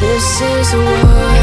This is a war.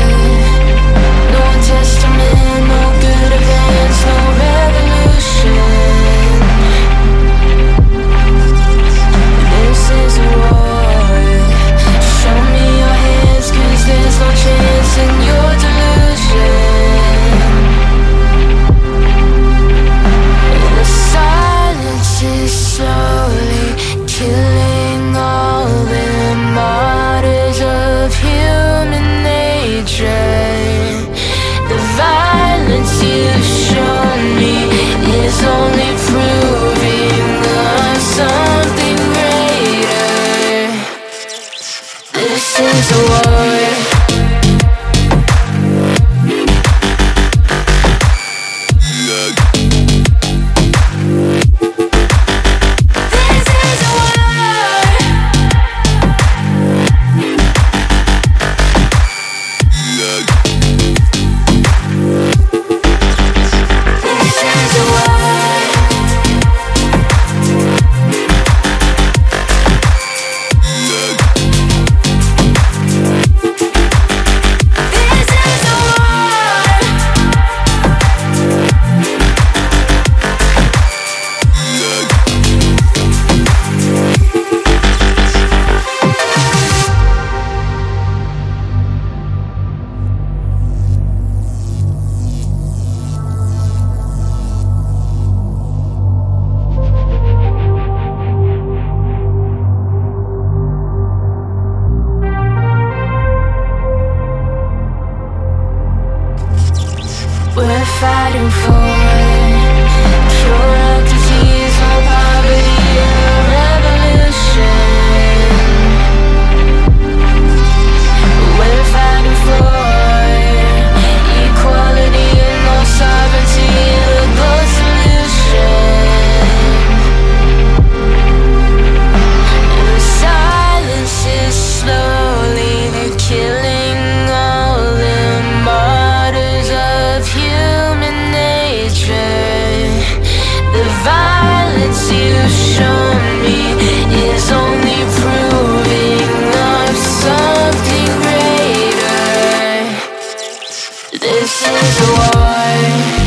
fighting for why?